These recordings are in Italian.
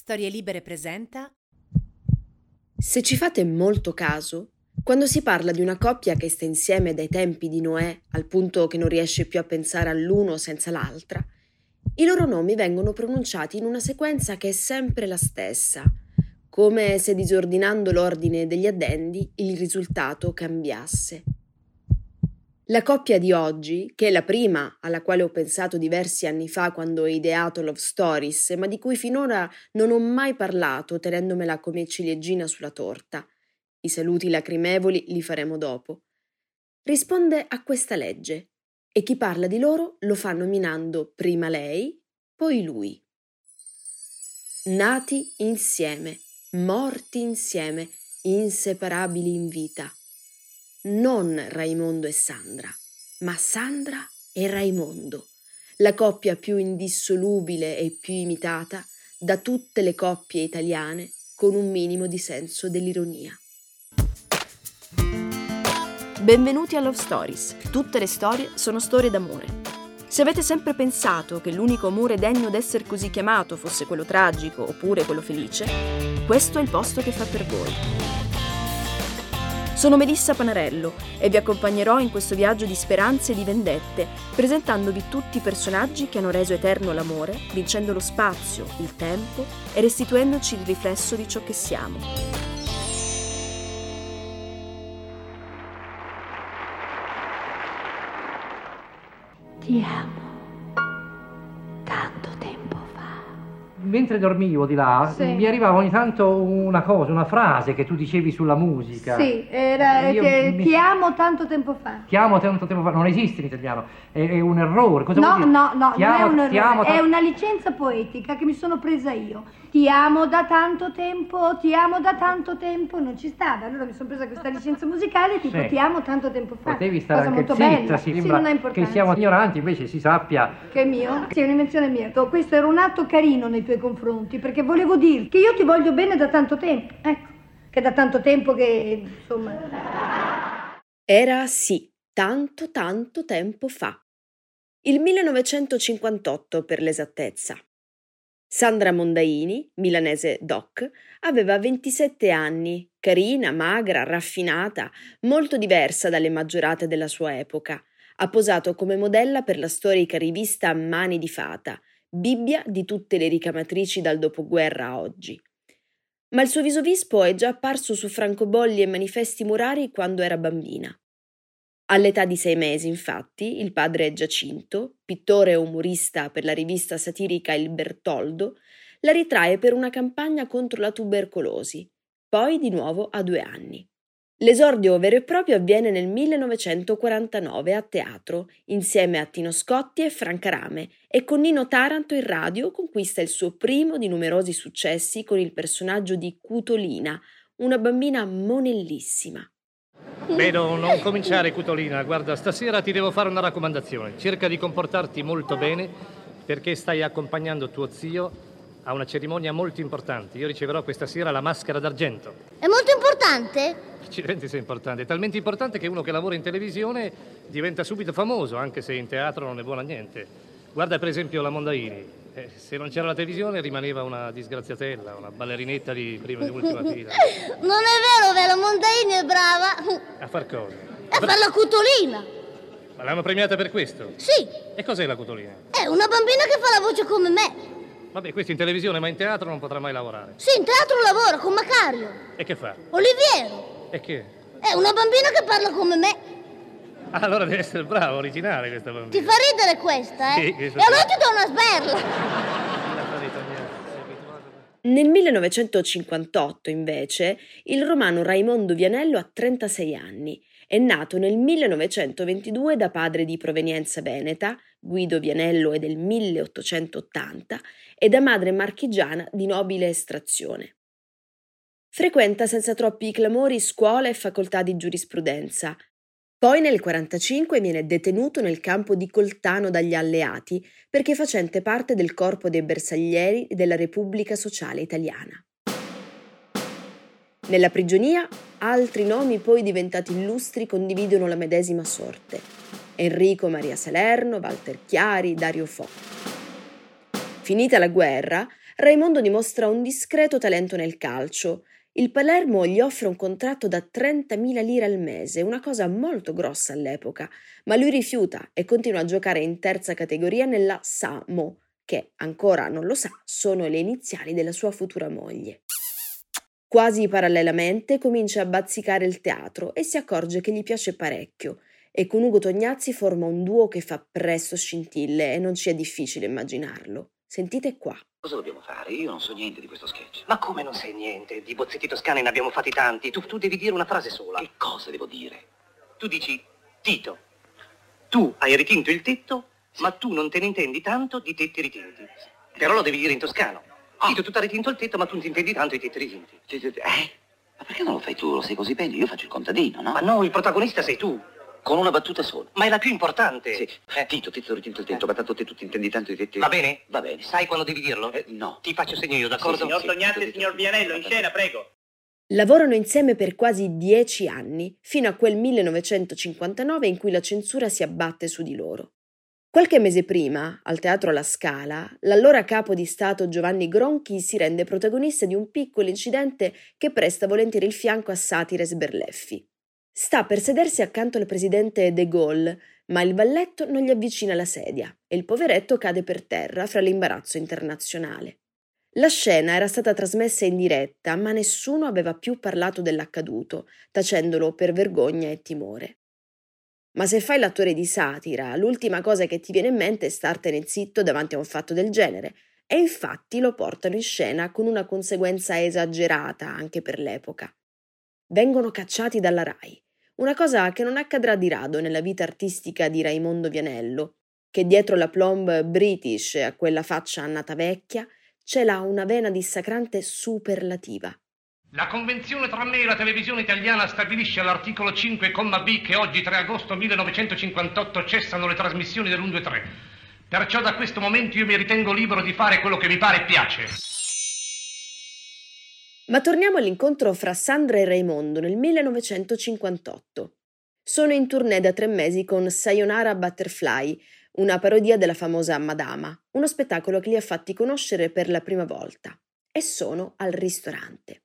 Storie Libere presenta. Se ci fate molto caso, quando si parla di una coppia che sta insieme dai tempi di Noè al punto che non riesce più a pensare all'uno senza l'altra, i loro nomi vengono pronunciati in una sequenza che è sempre la stessa, come se disordinando l'ordine degli addendi il risultato cambiasse. La coppia di oggi, che è la prima alla quale ho pensato diversi anni fa quando ho ideato Love Stories, ma di cui finora non ho mai parlato tenendomela come ciliegina sulla torta, i saluti lacrimevoli li faremo dopo, risponde a questa legge e chi parla di loro lo fa nominando prima lei, poi lui. Nati insieme, morti insieme, inseparabili in vita non Raimondo e Sandra, ma Sandra e Raimondo, la coppia più indissolubile e più imitata da tutte le coppie italiane con un minimo di senso dell'ironia. Benvenuti a Love Stories. Tutte le storie sono storie d'amore. Se avete sempre pensato che l'unico amore degno d'essere così chiamato fosse quello tragico oppure quello felice, questo è il posto che fa per voi. Sono Melissa Panarello e vi accompagnerò in questo viaggio di speranze e di vendette, presentandovi tutti i personaggi che hanno reso eterno l'amore, vincendo lo spazio, il tempo e restituendoci il riflesso di ciò che siamo. Ti amo mentre dormivo di là, sì. mi arrivava ogni tanto una cosa, una frase che tu dicevi sulla musica. Sì, era che mi... ti amo tanto tempo fa. Ti amo tanto tempo fa, non esiste in italiano, è, è un errore. Cosa no, no, no, ti non amo, è un errore, è una licenza poetica che mi sono presa io. Ti amo da tanto tempo, ti amo da tanto tempo, non ci stava. Allora mi sono presa questa licenza musicale tipo sì. ti amo tanto tempo fa. Potevi stare Cosa molto zitta, sì. Che siamo ignoranti, invece si sappia. Che è mio? Sì, è un'invenzione mia. Questo era un atto carino nei tuoi confronti, perché volevo dirti che io ti voglio bene da tanto tempo. Ecco, che da tanto tempo che, insomma... Era sì, tanto tanto tempo fa. Il 1958 per l'esattezza. Sandra Mondaini, milanese doc, aveva 27 anni, carina, magra, raffinata, molto diversa dalle maggiorate della sua epoca. Ha posato come modella per la storica rivista Mani di Fata, Bibbia di tutte le ricamatrici dal dopoguerra a oggi. Ma il suo viso vispo è già apparso su francobolli e manifesti murari quando era bambina. All'età di sei mesi, infatti, il padre Giacinto, pittore e umorista per la rivista satirica Il Bertoldo, la ritrae per una campagna contro la tubercolosi, poi di nuovo a due anni. L'esordio vero e proprio avviene nel 1949 a teatro, insieme a Tino Scotti e Franca Rame, e con Nino Taranto in radio conquista il suo primo di numerosi successi con il personaggio di Cutolina, una bambina monellissima. Vedo, non cominciare, Cutolina. Guarda, stasera ti devo fare una raccomandazione. Cerca di comportarti molto bene perché stai accompagnando tuo zio a una cerimonia molto importante. Io riceverò questa sera la maschera d'argento. È molto importante? Accidenti se è importante. È talmente importante che uno che lavora in televisione diventa subito famoso, anche se in teatro non è buono a niente. Guarda per esempio la Mondaini. Eh, se non c'era la televisione rimaneva una disgraziatella, una ballerinetta di prima e ultima fila. Non è vero, vero, Montaini è brava. A far cosa? A far la cutolina. Ma l'hanno premiata per questo? Sì. E cos'è la cutolina? È una bambina che fa la voce come me. Vabbè, questo in televisione, ma in teatro non potrà mai lavorare. Sì, in teatro lavora con Macario. E che fa? Oliviero. E che? È una bambina che parla come me. Ah, allora deve essere brava, originale questa bambina. Ti fa ridere questa, eh? Sì, e allora ti do una sberla. Nel 1958, invece, il romano Raimondo Vianello ha 36 anni. È nato nel 1922 da padre di provenienza veneta, Guido Vianello è del 1880, e da madre marchigiana di nobile estrazione. Frequenta senza troppi clamori scuola e facoltà di giurisprudenza, poi nel 1945 viene detenuto nel campo di Coltano dagli alleati perché facente parte del corpo dei bersaglieri della Repubblica Sociale Italiana. Nella prigionia altri nomi poi diventati illustri condividono la medesima sorte. Enrico Maria Salerno, Walter Chiari, Dario Fo. Finita la guerra, Raimondo dimostra un discreto talento nel calcio. Il Palermo gli offre un contratto da 30.000 lire al mese, una cosa molto grossa all'epoca, ma lui rifiuta e continua a giocare in terza categoria nella Samo, che ancora non lo sa, sono le iniziali della sua futura moglie. Quasi parallelamente comincia a bazzicare il teatro e si accorge che gli piace parecchio e con Ugo Tognazzi forma un duo che fa presto scintille e non ci è difficile immaginarlo. Sentite qua. Cosa dobbiamo fare? Io non so niente di questo sketch. Ma come non sai niente? Di bozzetti toscani ne abbiamo fatti tanti. Tu, tu devi dire una frase sola. Che cosa devo dire? Tu dici Tito. Tu hai ritinto il tetto, sì. ma tu non te ne intendi tanto di tetti ritinti. Però lo devi dire in toscano. Oh. Tito, tu hai ritinto il tetto, ma tu non ti intendi tanto i tetti ritinti. Eh? Ma perché non lo fai tu? Lo sai così bene? Io faccio il contadino, no? Ma no, il protagonista sei tu. Con una battuta sola. Ma è la più importante. Sì. Eh. Tito, Tito, ritinto il tetto, eh. ma tanto te tu ti intendi tanto di tetti. Va bene? Va bene. Sai quando devi dirlo? Eh, no. Ti faccio segno io, d'accordo? Sì, signor Tognazzi e signor Vianello, in scena, prego. Lavorano insieme per quasi dieci anni, fino a quel 1959 in cui la censura si abbatte su di loro. Qualche mese prima, al Teatro La Scala, l'allora capo di Stato Giovanni Gronchi si rende protagonista di un piccolo incidente che presta volentieri il fianco a satire sberleffi. Sta per sedersi accanto al presidente De Gaulle, ma il valletto non gli avvicina la sedia e il poveretto cade per terra fra l'imbarazzo internazionale. La scena era stata trasmessa in diretta, ma nessuno aveva più parlato dell'accaduto, tacendolo per vergogna e timore. Ma se fai l'attore di satira, l'ultima cosa che ti viene in mente è startene zitto davanti a un fatto del genere. E infatti lo portano in scena con una conseguenza esagerata anche per l'epoca. Vengono cacciati dalla RAI, una cosa che non accadrà di rado nella vita artistica di Raimondo Vianello, che dietro la plomb british a quella faccia annata vecchia c'è là una vena dissacrante superlativa. La convenzione tra me e la televisione italiana stabilisce all'articolo 5, comma B, che oggi 3 agosto 1958 cessano le trasmissioni dell'1-2-3. Perciò da questo momento io mi ritengo libero di fare quello che mi pare e piace. Ma torniamo all'incontro fra Sandra e Raimondo nel 1958. Sono in tournée da tre mesi con Sayonara Butterfly, una parodia della famosa Madama, uno spettacolo che li ha fatti conoscere per la prima volta. E sono al ristorante.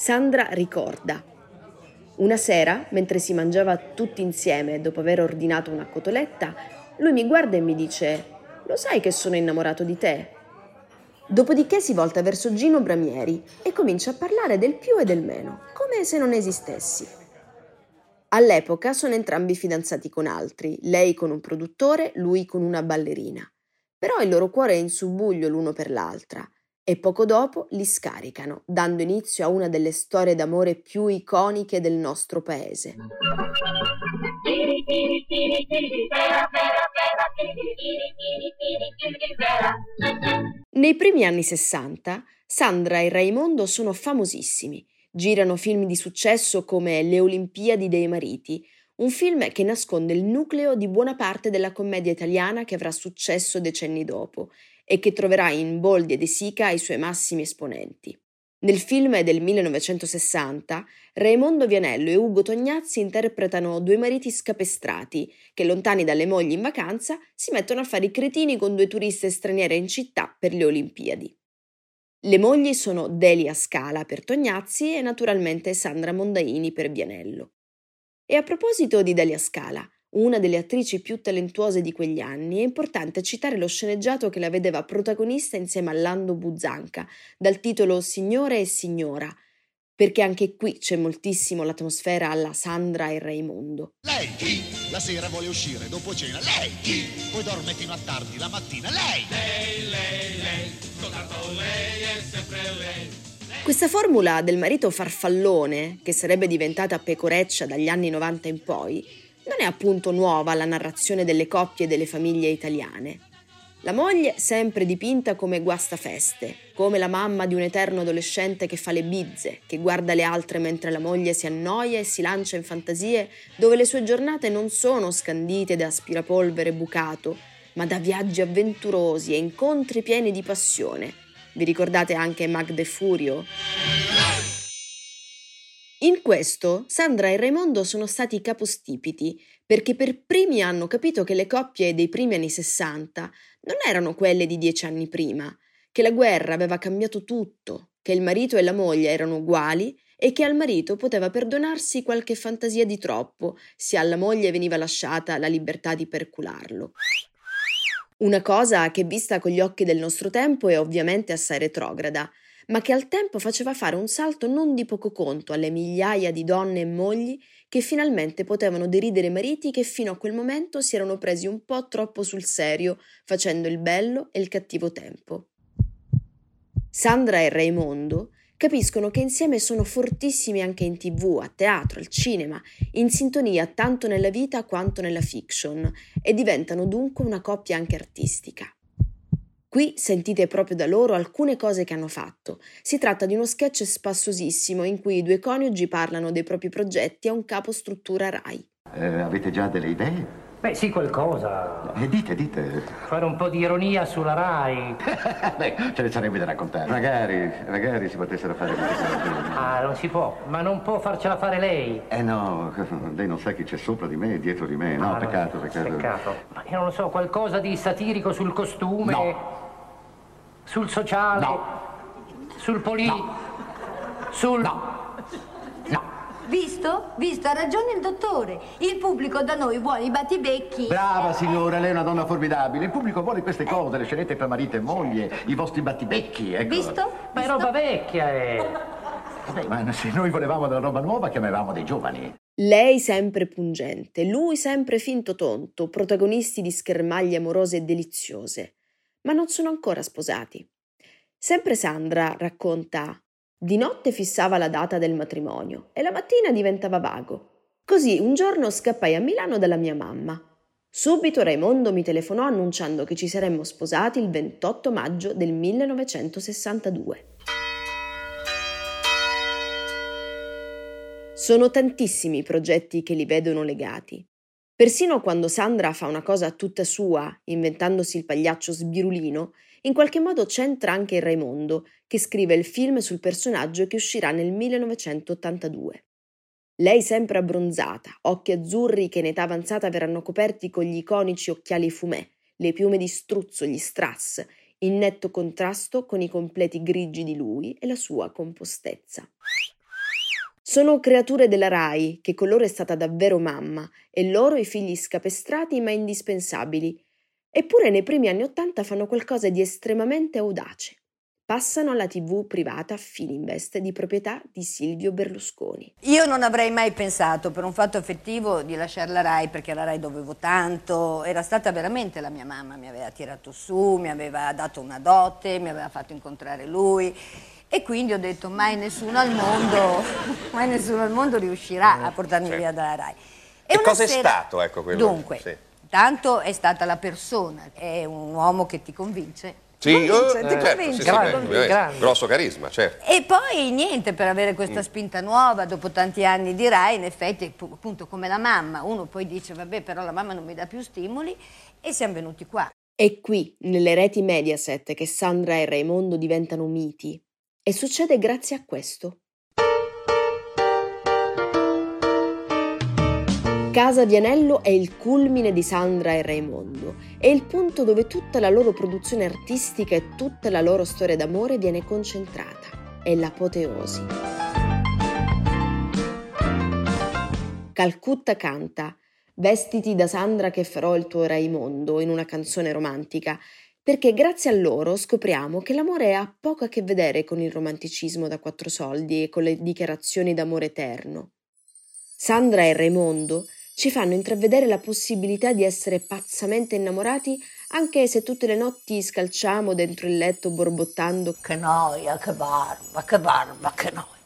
Sandra ricorda. Una sera, mentre si mangiava tutti insieme dopo aver ordinato una cotoletta, lui mi guarda e mi dice: Lo sai che sono innamorato di te? Dopodiché si volta verso Gino Bramieri e comincia a parlare del più e del meno, come se non esistessi. All'epoca sono entrambi fidanzati con altri, lei con un produttore, lui con una ballerina. Però il loro cuore è in subbuglio l'uno per l'altra e poco dopo li scaricano, dando inizio a una delle storie d'amore più iconiche del nostro paese. Nei primi anni 60, Sandra e Raimondo sono famosissimi. Girano film di successo come Le Olimpiadi dei Mariti, un film che nasconde il nucleo di buona parte della commedia italiana che avrà successo decenni dopo e che troverà in Boldi e De Sica i suoi massimi esponenti. Nel film del 1960, Raimondo Vianello e Ugo Tognazzi interpretano due mariti scapestrati che, lontani dalle mogli in vacanza, si mettono a fare i cretini con due turiste straniere in città per le Olimpiadi. Le mogli sono Delia Scala per Tognazzi e naturalmente Sandra Mondaini per Vianello. E a proposito di Delia Scala, una delle attrici più talentuose di quegli anni, è importante citare lo sceneggiato che la vedeva protagonista insieme a Lando Buzzanca, dal titolo Signore e Signora, perché anche qui c'è moltissimo l'atmosfera alla Sandra e Raimondo. Lei chi? La sera vuole uscire dopo cena. Lei chi? Poi dorme fino a tardi la mattina. Lei! Lei, lei, lei, soltanto lei è sempre lei. Questa formula del marito farfallone, che sarebbe diventata pecoreccia dagli anni 90 in poi, non è appunto nuova la narrazione delle coppie e delle famiglie italiane. La moglie sempre dipinta come guastafeste, come la mamma di un eterno adolescente che fa le bizze, che guarda le altre mentre la moglie si annoia e si lancia in fantasie dove le sue giornate non sono scandite da aspirapolvere bucato, ma da viaggi avventurosi e incontri pieni di passione. Vi ricordate anche Magde Furio? In questo Sandra e Raimondo sono stati capostipiti perché per primi hanno capito che le coppie dei primi anni 60 non erano quelle di dieci anni prima, che la guerra aveva cambiato tutto, che il marito e la moglie erano uguali e che al marito poteva perdonarsi qualche fantasia di troppo se alla moglie veniva lasciata la libertà di percularlo. Una cosa che vista con gli occhi del nostro tempo è ovviamente assai retrograda, ma che al tempo faceva fare un salto non di poco conto alle migliaia di donne e mogli che finalmente potevano deridere mariti che fino a quel momento si erano presi un po' troppo sul serio, facendo il bello e il cattivo tempo. Sandra e Raimondo capiscono che insieme sono fortissimi anche in tv, a teatro, al cinema, in sintonia tanto nella vita quanto nella fiction e diventano dunque una coppia anche artistica. Qui sentite proprio da loro alcune cose che hanno fatto. Si tratta di uno sketch spassosissimo in cui i due coniugi parlano dei propri progetti a un capo struttura RAI. Eh, avete già delle idee? Beh, sì, qualcosa. Eh, dite, dite. Fare un po' di ironia sulla RAI. Beh, ce ne sarebbe da raccontare. Magari, magari si potessero fare queste cose. Ah, non si può. Ma non può farcela fare lei. Eh no, lei non sa chi c'è sopra di me e dietro di me. No, ah, peccato, peccato. Peccato. Ma io non lo so, qualcosa di satirico sul costume? No. Sul sociale? No. Sul poli? No. Sul... No. Visto? Visto, ha ragione il dottore. Il pubblico da noi vuole i battibecchi. Brava signora, lei è una donna formidabile. Il pubblico vuole queste cose, le scenette per marito e moglie, i vostri battibecchi, ecco. Visto? Ma è roba vecchia, eh. Vabbè, ma se noi volevamo della roba nuova, chiamavamo dei giovani. Lei sempre pungente, lui sempre finto tonto, protagonisti di schermaglie amorose e deliziose. Ma non sono ancora sposati. Sempre Sandra racconta di notte fissava la data del matrimonio e la mattina diventava vago. Così un giorno scappai a Milano dalla mia mamma. Subito Raimondo mi telefonò annunciando che ci saremmo sposati il 28 maggio del 1962. Sono tantissimi i progetti che li vedono legati. Persino quando Sandra fa una cosa tutta sua, inventandosi il pagliaccio sbirulino, in qualche modo c'entra anche il Raimondo, che scrive il film sul personaggio che uscirà nel 1982. Lei sempre abbronzata, occhi azzurri che in età avanzata verranno coperti con gli iconici occhiali fumè, le piume di struzzo, gli strass, in netto contrasto con i completi grigi di lui e la sua compostezza. Sono creature della RAI, che con loro è stata davvero mamma, e loro i figli scapestrati ma indispensabili, Eppure nei primi anni Ottanta fanno qualcosa di estremamente audace. Passano alla TV privata Fininvest di proprietà di Silvio Berlusconi. Io non avrei mai pensato per un fatto affettivo di lasciare la RAI perché la RAI dovevo tanto, era stata veramente la mia mamma, mi aveva tirato su, mi aveva dato una dote, mi aveva fatto incontrare lui e quindi ho detto mai nessuno al mondo, mai nessuno al mondo riuscirà a portarmi certo. via dalla RAI. E, e cosa sera... è stato ecco quello? Dunque, sì. Tanto è stata la persona, è un uomo che ti convince. Sì, convince, eh, ti certo, convince, sì, sì, convince. grosso carisma, certo. E poi niente, per avere questa mm. spinta nuova, dopo tanti anni di Rai, in effetti, appunto come la mamma, uno poi dice, vabbè, però la mamma non mi dà più stimoli, e siamo venuti qua. È qui, nelle reti Mediaset, che Sandra e Raimondo diventano miti. E succede grazie a questo. Casa Vianello è il culmine di Sandra e Raimondo, è il punto dove tutta la loro produzione artistica e tutta la loro storia d'amore viene concentrata, è l'apoteosi. Calcutta canta Vestiti da Sandra che farò il tuo Raimondo in una canzone romantica, perché grazie a loro scopriamo che l'amore ha poco a che vedere con il romanticismo da quattro soldi e con le dichiarazioni d'amore eterno. Sandra e Raimondo ci fanno intravedere la possibilità di essere pazzamente innamorati anche se tutte le notti scalciamo dentro il letto borbottando Che noia, che barba, che barba, che noia.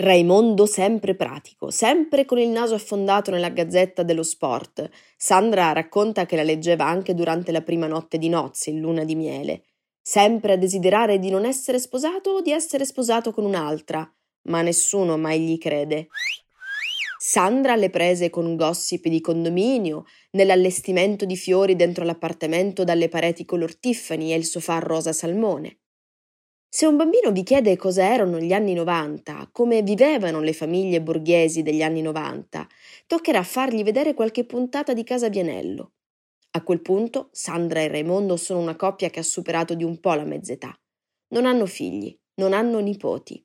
Raimondo sempre pratico, sempre con il naso affondato nella gazzetta dello sport. Sandra racconta che la leggeva anche durante la prima notte di nozze, in luna di miele. Sempre a desiderare di non essere sposato o di essere sposato con un'altra, ma nessuno mai gli crede. Sandra alle prese con gossip di condominio, nell'allestimento di fiori dentro l'appartamento dalle pareti color Tiffany e il sofà rosa salmone. Se un bambino vi chiede cosa erano gli anni 90, come vivevano le famiglie borghesi degli anni 90, toccherà fargli vedere qualche puntata di Casa Vianello. A quel punto Sandra e Raimondo sono una coppia che ha superato di un po' la mezz'età. Non hanno figli, non hanno nipoti.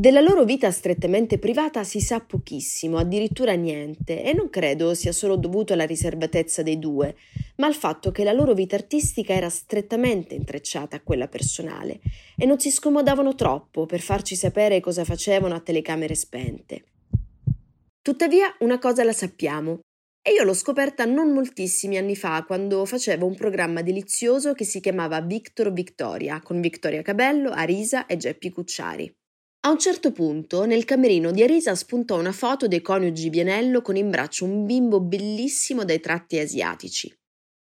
Della loro vita strettamente privata si sa pochissimo, addirittura niente, e non credo sia solo dovuto alla riservatezza dei due, ma al fatto che la loro vita artistica era strettamente intrecciata a quella personale e non si scomodavano troppo per farci sapere cosa facevano a telecamere spente. Tuttavia, una cosa la sappiamo, e io l'ho scoperta non moltissimi anni fa, quando facevo un programma delizioso che si chiamava Victor Victoria, con Vittoria Cabello, Arisa e Geppi Cucciari. A un certo punto, nel camerino di Arisa spuntò una foto dei coniugi Bienello con in braccio un bimbo bellissimo dai tratti asiatici.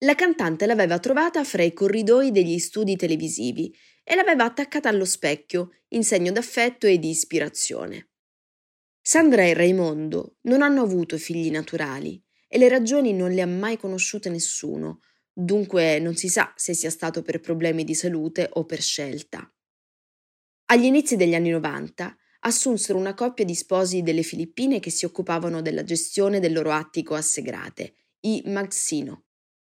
La cantante l'aveva trovata fra i corridoi degli studi televisivi e l'aveva attaccata allo specchio, in segno d'affetto e di ispirazione. Sandra e Raimondo non hanno avuto figli naturali e le ragioni non le ha mai conosciute nessuno, dunque non si sa se sia stato per problemi di salute o per scelta. Agli inizi degli anni 90 assunsero una coppia di sposi delle Filippine che si occupavano della gestione del loro attico a Segrate, i Magsino.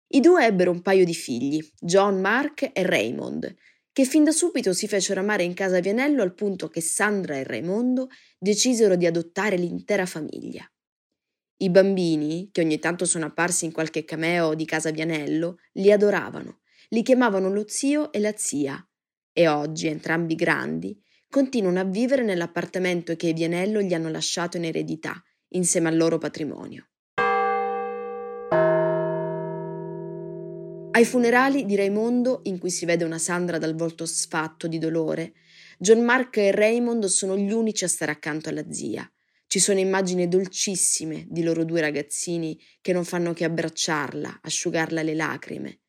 I due ebbero un paio di figli, John Mark e Raymond, che fin da subito si fecero amare in casa Vianello al punto che Sandra e Raimondo decisero di adottare l'intera famiglia. I bambini, che ogni tanto sono apparsi in qualche cameo di casa Vianello, li adoravano, li chiamavano lo zio e la zia e oggi, entrambi grandi, continuano a vivere nell'appartamento che i Vianello gli hanno lasciato in eredità, insieme al loro patrimonio. Ai funerali di Raimondo, in cui si vede una Sandra dal volto sfatto di dolore, John Mark e Raymond sono gli unici a stare accanto alla zia. Ci sono immagini dolcissime di loro due ragazzini che non fanno che abbracciarla, asciugarla le lacrime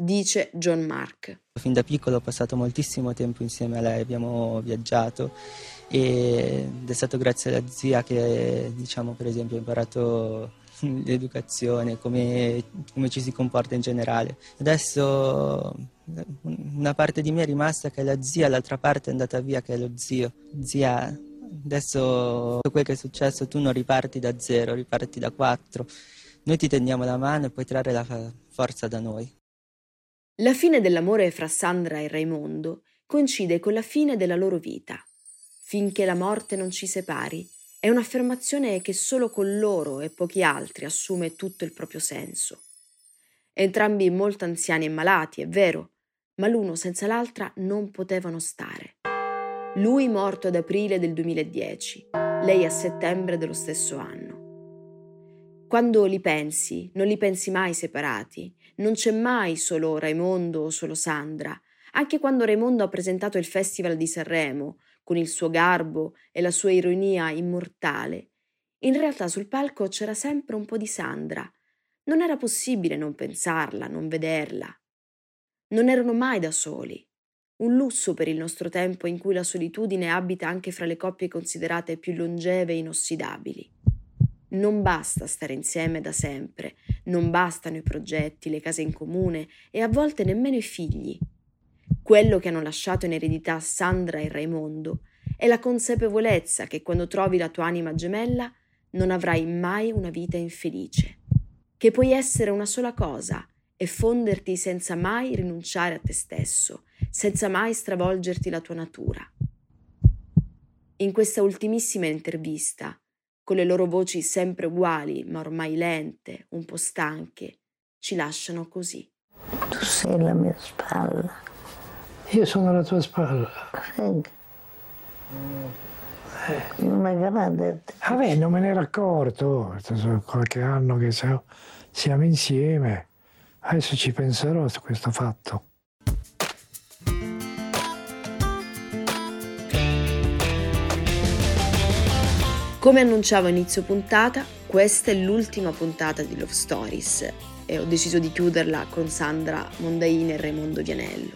dice John Mark. Fin da piccolo ho passato moltissimo tempo insieme a lei, abbiamo viaggiato ed è stato grazie alla zia che, diciamo, per esempio, ho imparato l'educazione, come, come, ci si comporta in generale. Adesso una parte di me è rimasta che è la zia, l'altra parte è andata via che è lo zio. Zia, adesso quel che è successo tu non riparti da zero, riparti da quattro. Noi ti tendiamo la mano e puoi trarre la forza da noi. La fine dell'amore fra Sandra e Raimondo coincide con la fine della loro vita. Finché la morte non ci separi, è un'affermazione che solo con loro e pochi altri assume tutto il proprio senso. Entrambi molto anziani e malati, è vero, ma l'uno senza l'altra non potevano stare. Lui morto ad aprile del 2010, lei a settembre dello stesso anno. Quando li pensi, non li pensi mai separati, non c'è mai solo Raimondo o solo Sandra. Anche quando Raimondo ha presentato il Festival di Sanremo, con il suo garbo e la sua ironia immortale, in realtà sul palco c'era sempre un po' di Sandra. Non era possibile non pensarla, non vederla. Non erano mai da soli. Un lusso per il nostro tempo in cui la solitudine abita anche fra le coppie considerate più longeve e inossidabili. Non basta stare insieme da sempre, non bastano i progetti, le case in comune e a volte nemmeno i figli. Quello che hanno lasciato in eredità Sandra e Raimondo è la consapevolezza che quando trovi la tua anima gemella non avrai mai una vita infelice, che puoi essere una sola cosa e fonderti senza mai rinunciare a te stesso, senza mai stravolgerti la tua natura. In questa ultimissima intervista con le loro voci sempre uguali, ma ormai lente, un po' stanche, ci lasciano così. Tu sei la mia spalla. Io sono la tua spalla. Sì. Eh. Una grande. Vabbè, non me ne ero accorto. Sono qualche anno che siamo insieme. Adesso ci penserò su questo fatto. Come annunciavo a inizio puntata, questa è l'ultima puntata di Love Stories e ho deciso di chiuderla con Sandra Mondaini e Raimondo Vianello.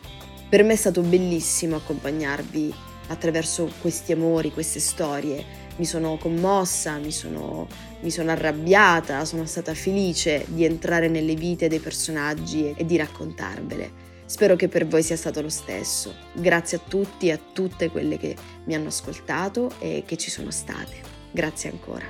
Per me è stato bellissimo accompagnarvi attraverso questi amori, queste storie. Mi sono commossa, mi sono, mi sono arrabbiata, sono stata felice di entrare nelle vite dei personaggi e di raccontarvele. Spero che per voi sia stato lo stesso. Grazie a tutti e a tutte quelle che mi hanno ascoltato e che ci sono state. Grazie ancora.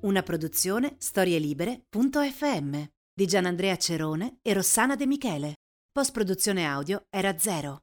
Una produzione storielibere.fm di Gianandrea Cerone e Rossana De Michele. Post produzione audio era zero.